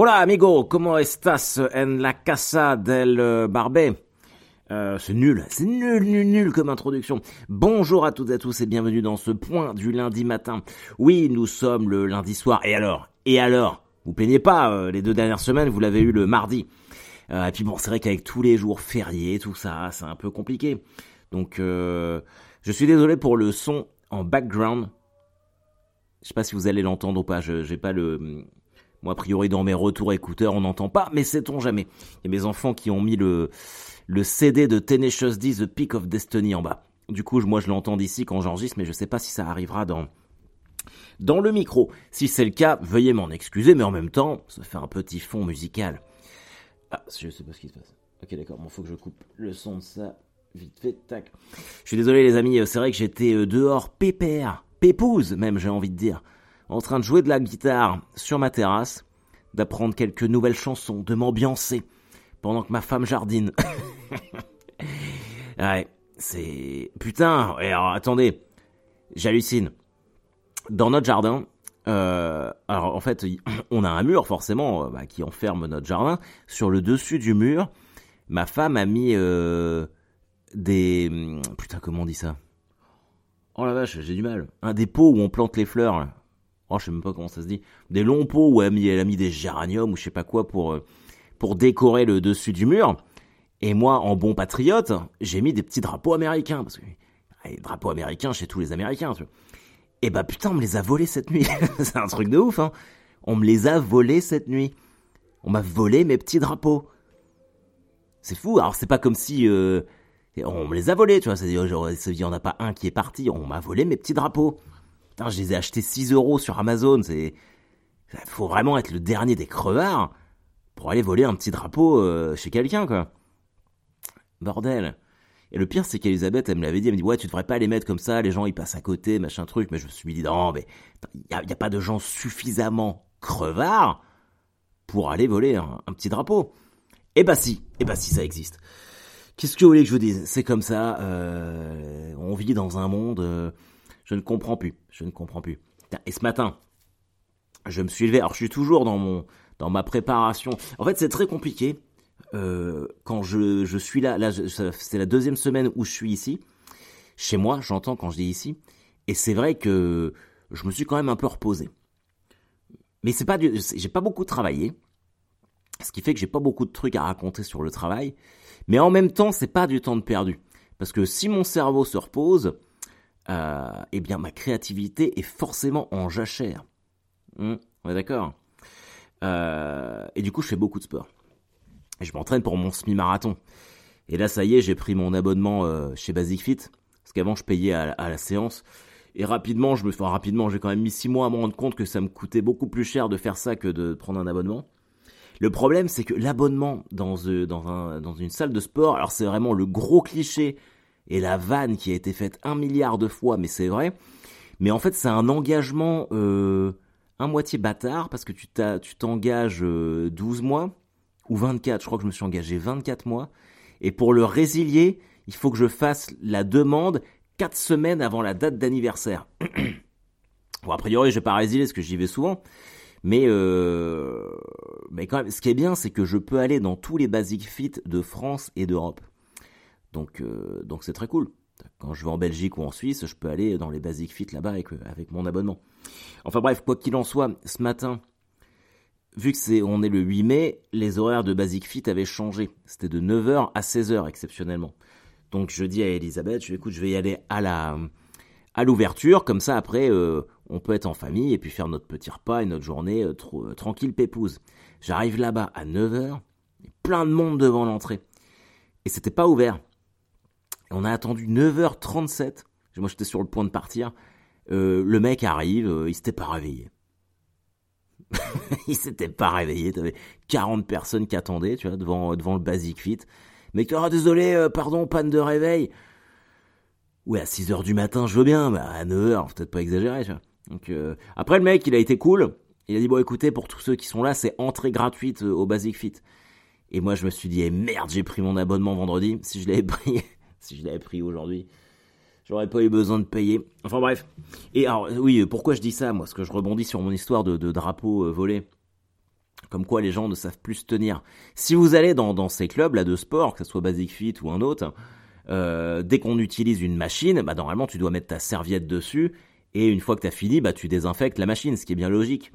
Hola amigo, ¿cómo estás en la casa del barbé euh, c'est nul, c'est nul, nul, nul comme introduction. Bonjour à toutes et à tous et bienvenue dans ce point du lundi matin. Oui, nous sommes le lundi soir. Et alors? Et alors? Vous plaignez pas, euh, les deux dernières semaines, vous l'avez eu le mardi. Euh, et puis bon, c'est vrai qu'avec tous les jours fériés, tout ça, c'est un peu compliqué. Donc, euh, je suis désolé pour le son en background. Je sais pas si vous allez l'entendre ou pas. Je j'ai pas le. Moi, a priori, dans mes retours écouteurs, on n'entend pas, mais sait-on jamais. Il y a mes enfants qui ont mis le, le CD de Tenacious D, The Peak of Destiny en bas. Du coup, moi, je l'entends d'ici quand j'enregistre, mais je sais pas si ça arrivera dans, dans le micro. Si c'est le cas, veuillez m'en excuser, mais en même temps, ça fait un petit fond musical. Ah, je sais pas ce qui se passe. Ok, d'accord, bon, faut que je coupe le son de ça. Vite fait, tac. Je suis désolé, les amis, c'est vrai que j'étais euh, dehors pépère, pépouse, même, j'ai envie de dire, en train de jouer de la guitare sur ma terrasse, d'apprendre quelques nouvelles chansons, de m'ambiancer, pendant que ma femme jardine. ouais, c'est... Putain, alors attendez, j'hallucine. Dans notre jardin, euh, alors en fait, on a un mur forcément euh, bah, qui enferme notre jardin. Sur le dessus du mur, ma femme a mis euh, des hum, putain comment on dit ça? Oh la vache, j'ai du mal. Un pots où on plante les fleurs. Oh, je sais même pas comment ça se dit. Des longs pots où elle a mis, des géraniums ou je sais pas quoi pour euh, pour décorer le dessus du mur. Et moi, en bon patriote, j'ai mis des petits drapeaux américains parce que drapeaux américains chez tous les Américains. Tu vois. Et bah putain, on me les a volés cette nuit. c'est un truc de ouf, hein. On me les a volés cette nuit. On m'a volé mes petits drapeaux. C'est fou. Alors c'est pas comme si euh, on me les a volés, tu vois. C'est-à-dire, il y en a pas un qui est parti. On m'a volé mes petits drapeaux. Putain, je les ai achetés 6 euros sur Amazon. C'est, faut vraiment être le dernier des crevards pour aller voler un petit drapeau euh, chez quelqu'un, quoi. Bordel. Et le pire, c'est qu'Elisabeth, elle me l'avait dit, elle me dit, ouais, tu devrais pas les mettre comme ça, les gens, ils passent à côté, machin truc. Mais je me suis dit, non, mais il n'y a, pas de gens suffisamment crevards pour aller voler un, un petit drapeau. Eh bah si, eh bah si, ça existe. Qu'est-ce que vous voulez que je vous dise? C'est comme ça, euh, on vit dans un monde, euh, je ne comprends plus, je ne comprends plus. Et ce matin, je me suis levé, alors je suis toujours dans mon, dans ma préparation. En fait, c'est très compliqué euh, quand je, je suis là, là c'est la deuxième semaine où je suis ici, chez moi, j'entends quand je dis ici, et c'est vrai que je me suis quand même un peu reposé. Mais c'est pas, j'ai pas beaucoup travaillé, ce qui fait que j'ai pas beaucoup de trucs à raconter sur le travail, mais en même temps, c'est pas du temps de perdu, parce que si mon cerveau se repose, euh, eh bien ma créativité est forcément en jachère. Hum, on est d'accord? Euh, et du coup, je fais beaucoup de sport je m'entraîne pour mon semi-marathon. Et là, ça y est, j'ai pris mon abonnement euh, chez Basic Fit, parce qu'avant, je payais à, la séance. Et rapidement, je me, enfin, rapidement, j'ai quand même mis six mois à me rendre compte que ça me coûtait beaucoup plus cher de faire ça que de prendre un abonnement. Le problème, c'est que l'abonnement dans, dans une salle de sport, alors c'est vraiment le gros cliché et la vanne qui a été faite un milliard de fois, mais c'est vrai. Mais en fait, c'est un engagement euh, un moitié bâtard parce que tu t'engages 12 euh, mois ou 24, je crois que je me suis engagé 24 mois. Et pour le résilier, il faut que je fasse la demande 4 semaines avant la date d'anniversaire. bon, a priori, je vais pas résilier parce que j'y vais souvent. Mais, euh, mais quand même, ce qui est bien, c'est que je peux aller dans tous les Basic Fit de France et d'Europe. Donc, euh, donc c'est très cool. Quand je vais en Belgique ou en Suisse, je peux aller dans les Basic Fit là-bas avec, avec mon abonnement. Enfin bref, quoi qu'il en soit, ce matin, vu que c'est on est le 8 mai, les horaires de Basic Fit avaient changé. C'était de 9h à 16h exceptionnellement. Donc je dis à Elisabeth, je écoute, je vais y aller à la à l'ouverture, comme ça après euh, on peut être en famille et puis faire notre petit repas et notre journée euh, euh, tranquille pépouse. J'arrive là-bas à 9h, plein de monde devant l'entrée. Et c'était pas ouvert. On a attendu 9h37. Moi j'étais sur le point de partir. le mec arrive, il s'était pas réveillé. il s'était pas réveillé, t'avais 40 personnes qui attendaient, tu vois, devant, devant le Basic Fit. Mais tu ah désolé, euh, pardon, panne de réveil. Ouais, à 6 heures du matin, je veux bien, mais à 9 heures, peut-être pas exagérer, tu vois. Donc, euh, après, le mec, il a été cool. Il a dit, bon, écoutez, pour tous ceux qui sont là, c'est entrée gratuite euh, au Basic Fit. Et moi, je me suis dit, eh, merde, j'ai pris mon abonnement vendredi. Si je l'avais pris, si je l'avais pris aujourd'hui, J'aurais pas eu besoin de payer. Enfin bref. Et alors, oui, pourquoi je dis ça, moi? Parce que je rebondis sur mon histoire de, drapeau euh, volé. Comme quoi les gens ne savent plus se tenir. Si vous allez dans, dans ces clubs là de sport, que ce soit Basic Fit ou un autre, euh, dès qu'on utilise une machine, bah normalement tu dois mettre ta serviette dessus et une fois que tu as fini, bah tu désinfectes la machine, ce qui est bien logique.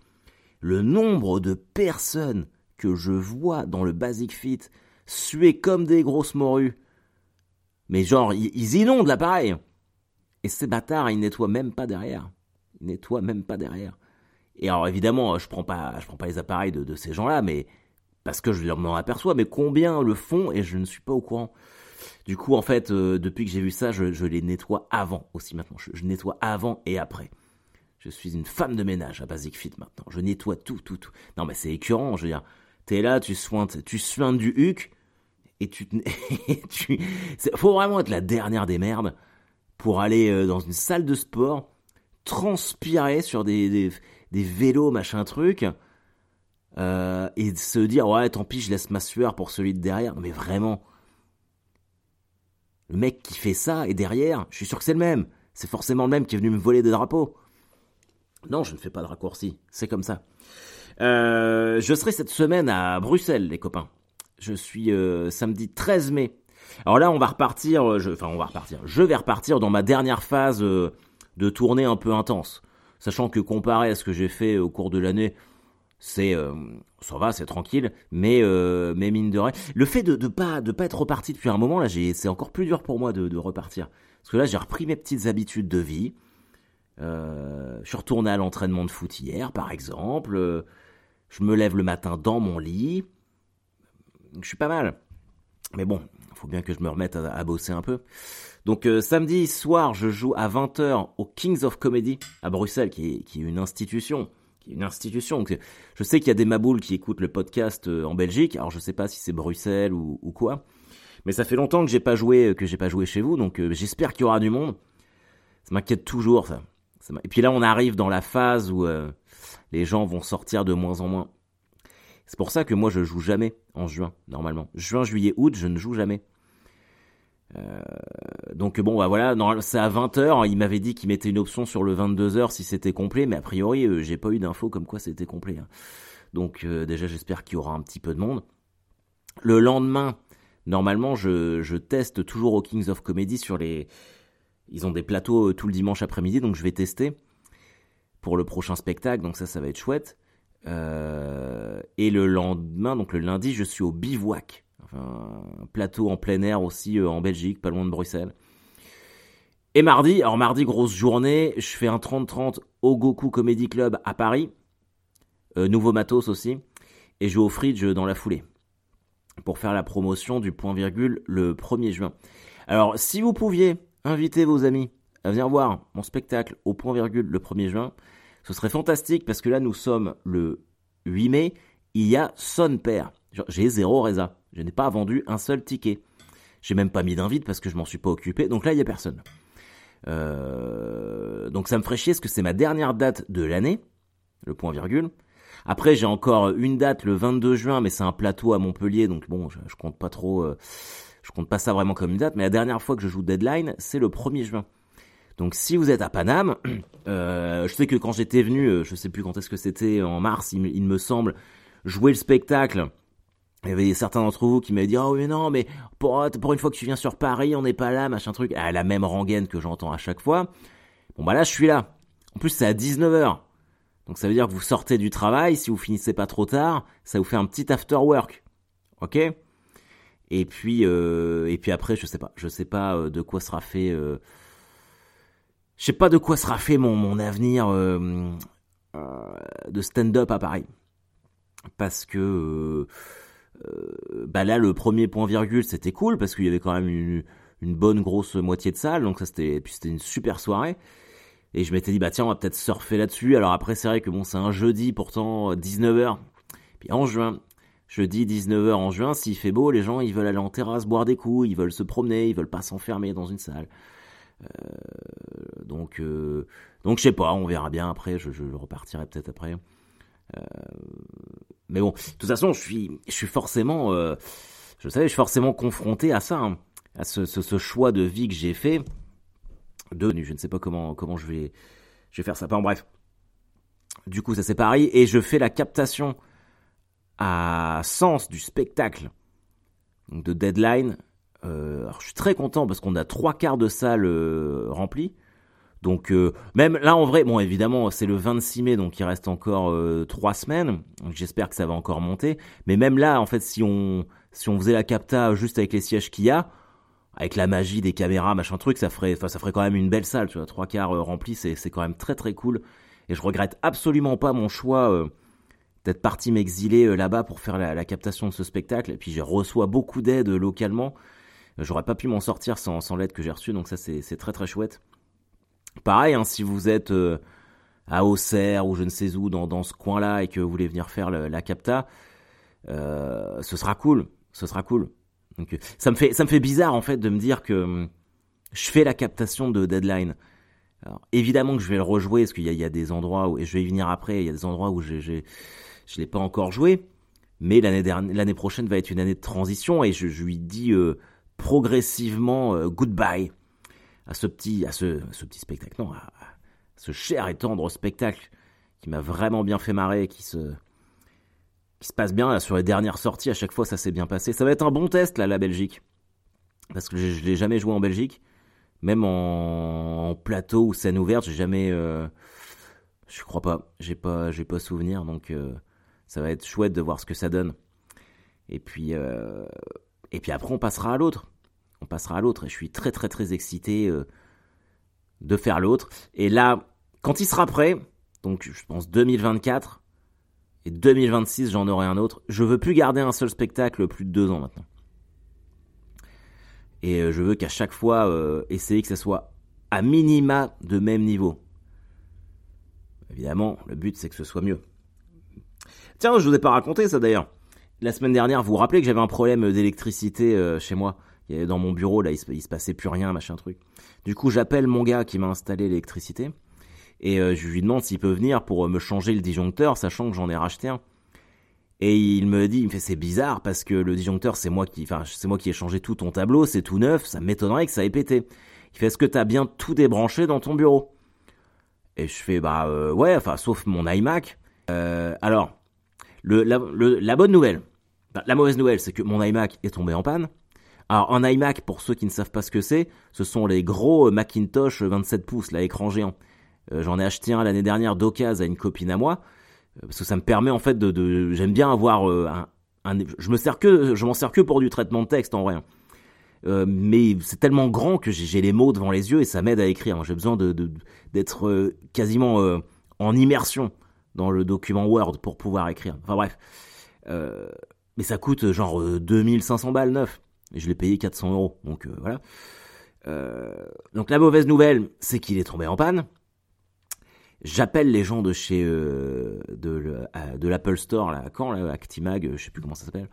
Le nombre de personnes que je vois dans le Basic Fit suer comme des grosses morues, mais genre ils inondent l'appareil. Et ces bâtards, ils nettoient même pas derrière. Ils nettoient même pas derrière. Et alors évidemment, je prends pas, je prends pas les appareils de, ces gens-là, mais parce que je m'en aperçois, mais combien le font et je ne suis pas au courant. Du coup, en fait, euh, depuis que j'ai vu ça, je, les nettoie avant aussi maintenant. Je, nettoie avant et après. Je suis une femme de ménage à Basic Fit maintenant. Je nettoie tout, tout, tout. Non, mais c'est écœurant, je veux dire. T'es là, tu sointes, tu soignes du huc et tu, faut vraiment être la dernière des merdes pour aller euh, dans une salle de sport, transpirer sur des, des, vélos, machin truc, euh, et se dire ouais tant pis je laisse ma sueur pour celui de derrière. mais vraiment, le mec qui fait ça et derrière, je suis sûr que c'est le même. C'est forcément le même qui est venu me voler des drapeaux. Non, je ne fais pas de raccourci, c'est comme ça. Euh, je serai cette semaine à Bruxelles, les copains. Je suis samedi 13 mai alors là, on va repartir, euh, je, enfin on va repartir, je vais repartir dans ma dernière phase euh, de tournée un peu intense. Sachant que comparé à ce que j'ai fait au cours de l'année, c'est euh, ça va, c'est tranquille, mais mais mine de rien, le fait de, de pas de pas être reparti depuis un moment là, c'est encore plus dur pour moi de, de repartir parce que là j'ai repris mes petites habitudes de vie. je suis retourné à l'entraînement de foot hier, par exemple. Je me lève le matin dans mon lit. Je suis pas mal. Mais bon, faut bien que je me remette à, bosser un peu. Donc euh, samedi soir, je joue à 20h au Kings of Comedy à Bruxelles, qui est, une institution. Qui est une institution. je sais qu'il y a des maboules qui écoutent le podcast euh, en Belgique. Alors je sais pas si c'est Bruxelles ou, quoi. Mais ça fait longtemps que j'ai pas joué que j'ai pas joué chez vous, donc euh, j'espère qu'il y aura du monde. Ça m'inquiète toujours ça. Et puis là, on arrive dans la phase où les gens vont sortir de moins en moins. C'est pour ça que moi je joue jamais en juin normalement. Juin, juillet, août, je ne joue jamais. Euh, donc bon bah voilà, c'est à 20h, il m'avait dit qu'il mettait une option sur le 22h si c'était complet, mais a priori euh, j'ai pas eu d'infos comme quoi c'était complet. Hein. Donc euh, déjà j'espère qu'il y aura un petit peu de monde. Le lendemain, normalement je, je, teste toujours au Kings of Comedy sur les... Ils ont des plateaux tout le dimanche après-midi, donc je vais tester pour le prochain spectacle, donc ça ça va être chouette. Et le lendemain, donc le lundi, je suis au bivouac un plateau en plein air aussi euh, en Belgique, pas loin de Bruxelles. Et mardi, alors mardi, grosse journée, je fais un 30-30 au Goku Comedy Club à Paris. Euh, nouveau matos aussi. Et je vais au Fridge dans la foulée. Pour faire la promotion du point virgule le 1er juin. Alors, si vous pouviez inviter vos amis à venir voir mon spectacle au point virgule le 1er juin, ce serait fantastique parce que là, nous sommes le 8 mai. Il y a son père. J'ai zéro résa. Je n'ai pas vendu un seul ticket. J'ai même pas mis d'invite parce que je m'en suis pas occupé. Donc là, il y a personne. Euh, donc ça me ferait chier parce que c'est ma dernière date de l'année, le point virgule. Après, j'ai encore une date le 22 juin, mais c'est un plateau à Montpellier, donc bon, je, compte pas trop, euh, je compte pas ça vraiment comme une date. Mais la dernière fois que je joue Deadline, c'est le 1er juin. Donc si vous êtes à Paname, euh, je sais que quand j'étais venu, je sais plus quand est-ce que c'était, en mars, il, me semble, jouer le spectacle. Il y avait certains d'entre vous qui m'avaient dit oh mais non mais pour, une fois que tu viens sur Paris on n'est pas là machin truc à la même rengaine que j'entends à chaque fois. Bon bah là je suis là. En plus c'est à 19h donc ça veut dire que vous sortez du travail si vous finissez pas trop tard ça vous fait un petit after work. Ok? Et puis euh, et puis après je sais pas je sais pas euh, de quoi sera fait euh, je sais pas de quoi sera fait mon mon avenir euh, de stand-up à Paris. Parce que euh, bah là le premier point virgule c'était cool parce qu'il y avait quand même une, bonne grosse moitié de salle donc ça c'était puis c'était une super soirée. Et je m'étais dit bah tiens on va peut-être surfer là-dessus. Alors après c'est vrai que bon c'est un jeudi pourtant 19h puis en juin jeudi 19h en juin s'il fait beau les gens ils veulent aller en terrasse boire des coups ils veulent se promener ils veulent pas s'enfermer dans une salle. euh, donc euh, donc je sais pas on verra bien après je, repartirai peut-être après euh, mais bon, de toute façon, je suis, je suis forcément, euh, je savais, je suis forcément confronté à ça, hein, à ce, choix de vie que j'ai fait. De, je ne sais pas comment, comment je vais, je vais faire ça. Enfin, bref. Du coup, ça c'est pareil. Et je fais la captation à sens du spectacle de Deadline. Euh, alors je suis très content parce qu'on a trois quarts de salle euh, remplis. Donc euh, même là en vrai, bon évidemment c'est le 26 mai donc il reste encore euh, trois semaines. J'espère que ça va encore monter. Mais même là en fait si on si on faisait la capta juste avec les sièges qu'il y a, avec la magie des caméras machin truc, ça ferait ça ferait quand même une belle salle. Tu vois, trois quarts remplis c'est c'est quand même très très cool. Et je regrette absolument pas mon choix d'être parti m'exiler là-bas pour faire la, la, captation de ce spectacle. Et puis j'ai reçois beaucoup d'aide localement. J'aurais pas pu m'en sortir sans, sans l'aide que j'ai reçue, donc ça c'est très très chouette. Pareil, hein, si vous êtes euh, à Auxerre ou je ne sais où dans, dans ce coin-là et que vous voulez venir faire la capta, euh, ce sera cool, ce sera cool. Donc, ça me fait ça me fait bizarre en fait de me dire que hum, je fais la captation de Deadline. Évidemment que je vais le rejouer parce qu'il y, y, a des endroits où et je vais y venir après. Il y a des endroits où j'ai je l'ai pas encore joué, mais l'année l'année prochaine va être une année de transition et je, lui dis euh, progressivement euh, goodbye à ce petit, à ce, ce petit spectacle, non, à, ce cher et tendre spectacle qui m'a vraiment bien fait marrer, qui se, qui se passe bien sur les dernières sorties. À chaque fois, ça s'est bien passé. Ça va être un bon test là, la Belgique, parce que je, je l'ai jamais joué en Belgique, même en, plateau ou scène ouverte, j'ai jamais, euh, je crois pas, j'ai pas, j'ai pas souvenir, donc euh, ça va être chouette de voir ce que ça donne. Et puis, et puis après, on passera à l'autre on passera à l'autre. Et je suis très très très excité euh, de faire l'autre. Et là, quand il sera prêt, donc je pense 2024 et 2026, j'en aurai un autre. Je veux plus garder un seul spectacle plus de deux ans maintenant. Et euh, je veux qu'à chaque fois, euh, essayer que ça soit à minima de même niveau. Évidemment, le but c'est que ce soit mieux. Tiens, je vous ai pas raconté ça d'ailleurs. La semaine dernière, vous vous rappelez que j'avais un problème d'électricité chez moi dans mon bureau, là, il se, il se passait plus rien, machin truc. Du coup, j'appelle mon gars qui m'a installé l'électricité et euh, je lui demande s'il peut venir pour euh, me changer le disjoncteur, sachant que j'en ai racheté un. Et il me dit, il me fait c'est bizarre parce que le disjoncteur c'est moi qui, enfin c'est moi qui ai changé tout ton tableau, c'est tout neuf, ça m'étonnerait que ça ait pété. Il fait est-ce que t'as bien tout débranché dans ton bureau? Et je fais bah euh, ouais, enfin sauf mon iMac. Alors la, le, la bonne nouvelle, la mauvaise nouvelle c'est que mon iMac est tombé en panne. Alors en iMac, pour ceux qui ne savent pas ce que c'est, ce sont les gros Macintosh 27 pouces, là, écran géant. Euh, J'en ai acheté un l'année dernière d'occasion à une copine à moi, euh, parce que ça me permet en fait de... de J'aime bien avoir euh, un, un, Je me sers. Je m'en sers que pour du traitement de texte en vrai. Hein. Euh, mais c'est tellement grand que j'ai les mots devant les yeux et ça m'aide à écrire. J'ai besoin de d'être euh, quasiment en immersion dans le document Word pour pouvoir écrire. Enfin bref. mais ça coûte genre 2500 balles neuf je l'ai payé 400 euros. Donc euh, voilà. Euh, donc la mauvaise nouvelle, c'est qu'il est tombé en panne. J'appelle les gens de chez euh, de, l'Apple Store là, quand là, Actimag, je sais plus comment ça s'appelle.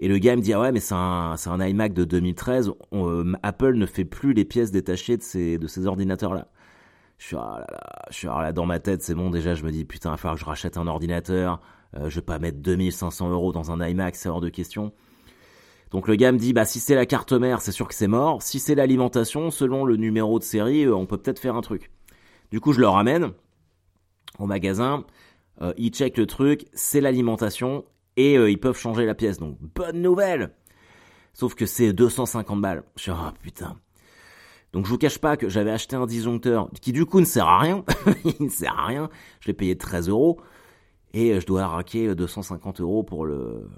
Et le gars me dit ah ouais mais c'est un c'est un iMac de 2013. On, euh, Apple ne fait plus les pièces détachées de ces de ces ordinateurs là. Je suis ah là là, je suis ah là dans ma tête c'est bon déjà je me dis putain il va falloir que je rachète un ordinateur. Euh, je vais pas mettre 2500 euros dans un iMac c'est hors de question. Donc le gars me dit bah si c'est la carte mère, c'est sûr que c'est mort. Si c'est l'alimentation, selon le numéro de série, euh, on peut peut-être faire un truc. Du coup, je le ramène au magasin, euh, ils checkent le truc, c'est l'alimentation et euh, ils peuvent changer la pièce. Donc bonne nouvelle. Sauf que c'est 250 balles. Je suis oh putain. Donc je vous cache pas que j'avais acheté un disjoncteur qui du coup ne sert à rien. Il ne sert à rien. Je l'ai payé 13 euros et je dois raquer 250 euros pour le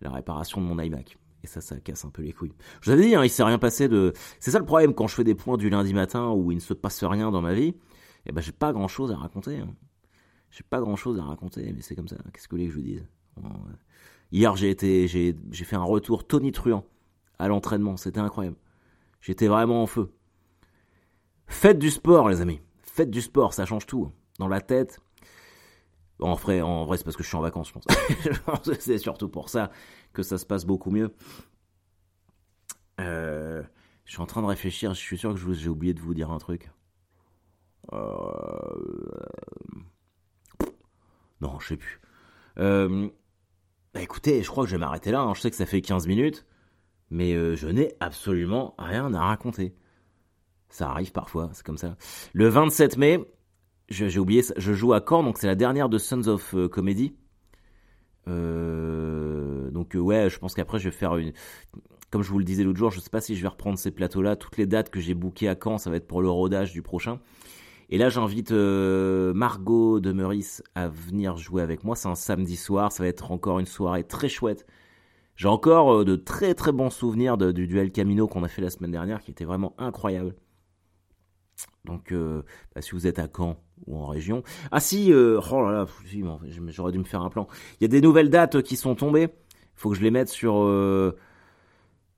la réparation de mon iMac. Et ça, ça casse un peu les couilles. Je vous avais dit, hein, il s'est rien passé de... C'est ça le problème quand je fais des points du lundi matin où il ne se passe rien dans ma vie. Eh ben, j'ai pas grand chose à raconter. Hein. J'ai pas grand chose à raconter, mais c'est comme ça. Qu'est-ce que vous voulez que je vous dise? Hier, j'ai été, j'ai, j'ai fait un retour Tony Truant à l'entraînement. C'était incroyable. J'étais vraiment en feu. Faites du sport, les amis. Faites du sport, ça change tout. Dans la tête, en vrai, en c'est parce que je suis en vacances, je pense. c'est surtout pour ça que ça se passe beaucoup mieux. Euh, je suis en train de réfléchir, je suis sûr que j'ai oublié de vous dire un truc. Euh... Non, je sais plus. Euh... Bah écoutez, je crois que je vais m'arrêter là. Hein. Je sais que ça fait 15 minutes, mais je n'ai absolument rien à raconter. Ça arrive parfois, c'est comme ça. Le 27 mai, j'ai oublié, je joue à Caen, donc c'est la dernière de Sons of euh, Comedy. donc ouais, je pense qu'après je vais faire une, comme je vous le disais l'autre jour, je sais pas si je vais reprendre ces plateaux-là. Toutes les dates que j'ai bookées à Caen, ça va être pour le rodage du prochain. Et là, j'invite euh, Margot de Meurice à venir jouer avec moi. C'est un samedi soir. Ça va être encore une soirée très chouette. J'ai encore euh, de très très bons souvenirs du duel Camino qu'on a fait la semaine dernière, qui était vraiment incroyable. Donc, euh, bah, si vous êtes à Caen ou en région. Ah si, oh là là, j'aurais dû me faire un plan. Il y a des nouvelles dates qui sont tombées. Il faut que je les mette sur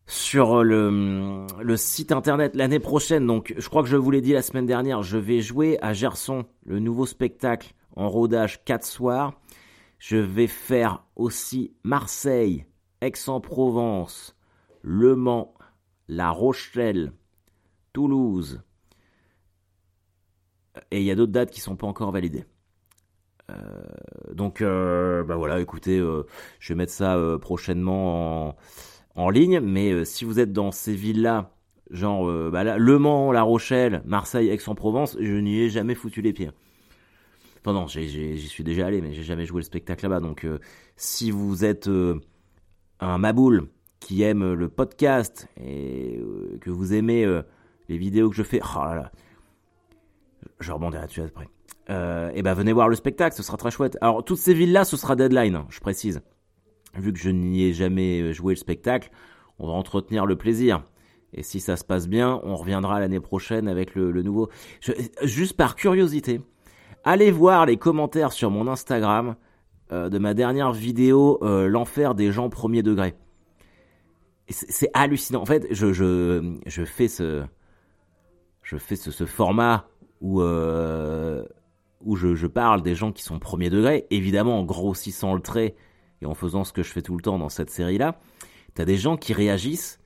sur le, le site internet l'année prochaine. Donc, je crois que je vous l'ai dit la semaine dernière, je vais jouer à Gerson, le nouveau spectacle en rodage 4 soirs. Je vais faire aussi Marseille, Aix-en-Provence, Le Mans, La Rochelle, Toulouse. Et il y a d'autres dates qui sont pas encore validées. Euh, donc, euh, bah voilà, écoutez, euh, je vais mettre ça prochainement en ligne, mais euh, si vous êtes dans ces villes-là, genre euh, bah Le Mans, La Rochelle, Marseille, Aix-en-Provence, je n'y ai jamais foutu les pieds. Enfin non, j'y suis déjà allé, mais j'ai jamais joué le spectacle là-bas. Donc euh, si vous êtes un maboule qui aime le podcast et que vous aimez les vidéos que je fais, oh là là, je rebondirai là-dessus après. et ben venez voir le spectacle, ce sera très chouette. Alors toutes ces villes-là, ce sera deadline, je précise vu que je n'y ai jamais euh, joué le spectacle, on va entretenir le plaisir. Et si ça se passe bien, on reviendra l'année prochaine avec le, nouveau. juste par curiosité, allez voir les commentaires sur mon Instagram euh, de ma dernière vidéo, euh, l'enfer des gens premier degré. C'est hallucinant. En fait, je, je, je fais ce, je fais ce format où, où je, parle des gens qui sont premier degré, évidemment en grossissant le trait et en faisant ce que je fais tout le temps dans cette série-là, t'as des gens qui réagissent.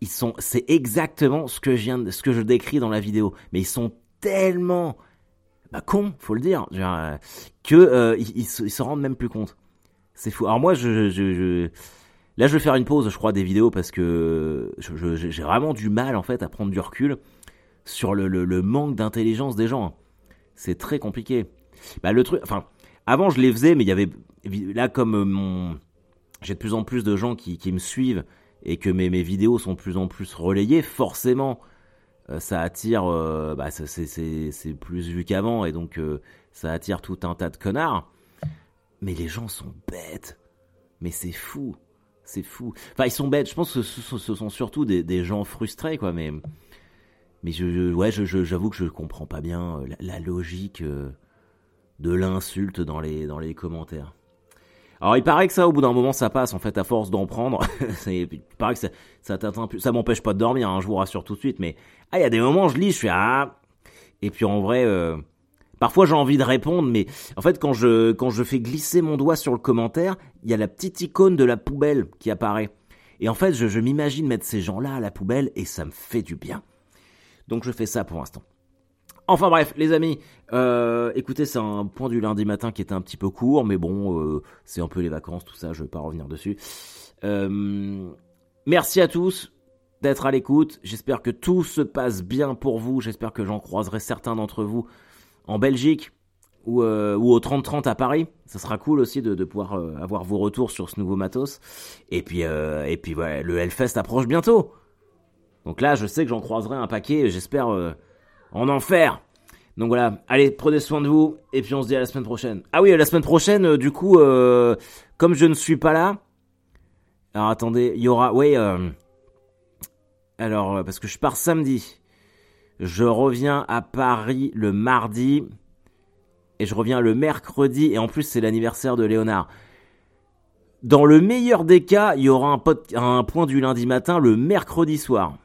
Ils sont, c'est exactement ce que je décris dans la vidéo, mais ils sont tellement bah, cons, faut le dire, euh, que euh, ils, se rendent même plus compte. C'est fou. Alors moi, je, là, je vais faire une pause, je crois, des vidéos parce que j'ai vraiment du mal en fait à prendre du recul sur le, le, manque d'intelligence des gens. C'est très compliqué. Bah le truc, enfin, avant je les faisais, mais il y avait là, comme euh, mon, j'ai de plus en plus de gens qui, qui me suivent et que mes, mes, vidéos sont de plus en plus relayées, forcément, euh, ça attire, euh, bah, c'est plus vu qu'avant et donc ça attire tout un tas de connards. Mais les gens sont bêtes. Mais c'est fou. C'est fou. Enfin, ils sont bêtes. Je pense que ce, sont surtout des, des, gens frustrés, quoi. Mais, mais je, ouais, j'avoue que je comprends pas bien la, la logique de l'insulte dans les, dans les commentaires. Alors il paraît que ça, au bout d'un moment, ça passe en fait à force d'en prendre. il paraît que ça, ça plus. Ça m'empêche pas de dormir, hein, je vous rassure tout de suite. Mais ah, il y a des moments, je lis, je suis ah. Et puis en vrai, euh, parfois j'ai envie de répondre, mais en fait quand je quand je fais glisser mon doigt sur le commentaire, il y a la petite icône de la poubelle qui apparaît. Et en fait, je, je m'imagine mettre ces gens-là à la poubelle et ça me fait du bien. Donc je fais ça pour l'instant. Enfin bref, les amis, euh, écoutez, c'est un point du lundi matin qui était un petit peu court, mais bon, euh, c'est un peu les vacances, tout ça, je vais pas revenir dessus. Euh, merci à tous d'être à l'écoute. J'espère que tout se passe bien pour vous. J'espère que j'en croiserai certains d'entre vous en Belgique ou, au 30-30 à Paris. Ça sera cool aussi de, pouvoir avoir vos retours sur ce nouveau matos. Et puis, et puis le Hellfest approche bientôt. Donc là, je sais que j'en croiserai un paquet. J'espère en enfer. Donc voilà, allez, prenez soin de vous, et puis on se dit à la semaine prochaine. Ah oui, la semaine prochaine, euh, du coup, euh, comme je ne suis pas là, alors attendez, il y aura, oui, euh, alors, parce que je pars samedi, je reviens à Paris le mardi, et je reviens le mercredi, et en plus c'est l'anniversaire de Léonard. Dans le meilleur des cas, il y aura un point du lundi matin le mercredi soir.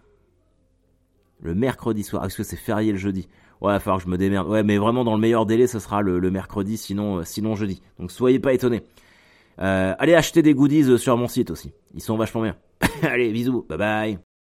Le mercredi soir. Est-ce que c'est férié le jeudi Ouais, il va falloir que je me démerde. Ouais, mais vraiment dans le meilleur délai, ce sera le, mercredi, sinon, euh, sinon jeudi. Donc soyez pas étonnés. Euh, allez acheter des goodies euh, sur mon site aussi. Ils sont vachement bien. allez, bisous. Bye bye.